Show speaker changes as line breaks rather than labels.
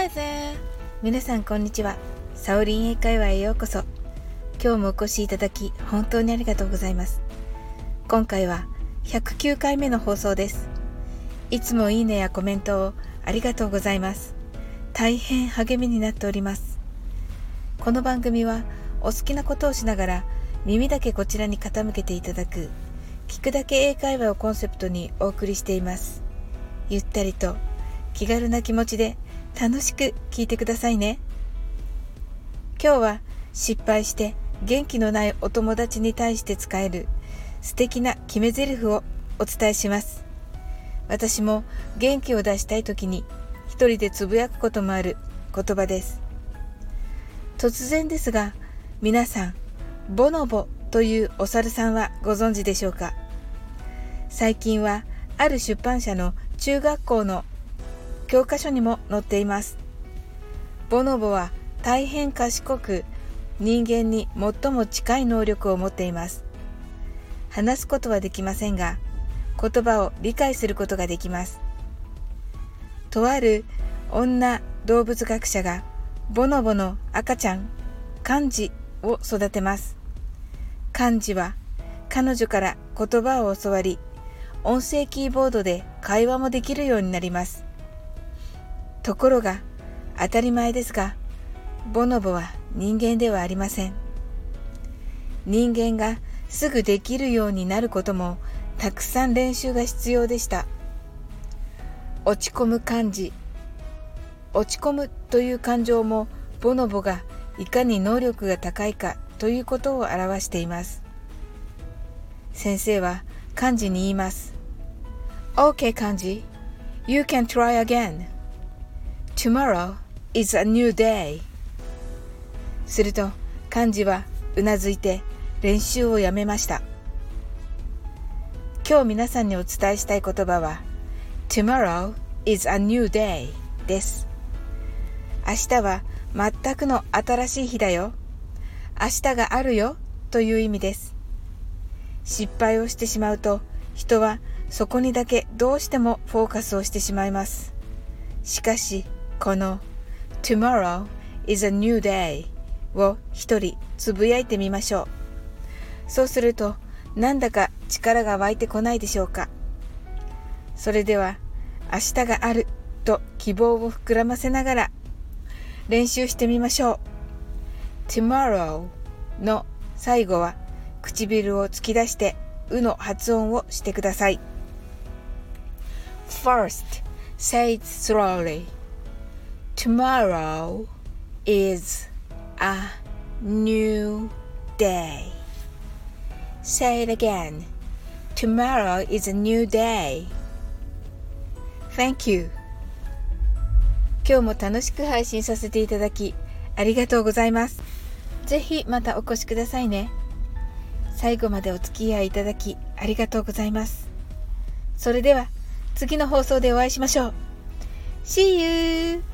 Hi there! 皆さんこんにちは。サオリン英会話へようこそ。今日もお越しいただき本当にありがとうございます。今回は109回目の放送です。いつもいいねやコメントをありがとうございます。大変励みになっております。この番組はお好きなことをしながら耳だけこちらに傾けていただく聞くだけ英会話をコンセプトにお送りしています。ゆったりと気軽な気持ちで楽しく聞いてくださいね。今日は失敗して元気のないお友達に対して使える素敵な決め台詞をお伝えします。私も元気を出したい時に一人でつぶやくこともある言葉です。突然ですが皆さんボノボというお猿さんはご存知でしょうか？最近はある出版社の中学校の教科書にも載っています。ボノボは大変賢く人間に最も近い能力を持っています。話すことはできませんが言葉を理解することができます。とある女動物学者がボノボの赤ちゃん漢字を育てます。漢字は彼女から言葉を教わり音声キーボードで会話もできるようになります。ところが当たり前ですがボノボは人間ではありません。人間がすぐできるようになることもたくさん練習が必要でした。落ち込む感じ落ち込むという感情もボノボがいかに能力が高いかということを表しています。先生は漢字に言います。OK 漢字 You can try again. Tomorrow is a new day. すると漢字はうなずいて練習をやめました。今日皆さんにお伝えしたい言葉は Tomorrow is a new day です。明日は全くの新しい日だよ。明日があるよという意味です。失敗をしてしまうと人はそこにだけどうしてもフォーカスをしてしまいます。しかしこの Tomorrow is a new day を一人つぶやいてみましょう。そうするとなんだか力が湧いてこないでしょうか。それでは明日があると希望を膨らませながら練習してみましょう。tomorrow の最後は唇を突き出してうの発音をしてください。First, say it slowly. Tomorrow is a new day. Say it again. Tomorrow is a new day. Thank you. 今日も楽しく配信させていただきありがとうございます。ぜひまたお越しくださいね。最後までお付き合いいただきありがとうございます。それでは次の放送でお会いしましょう。See you!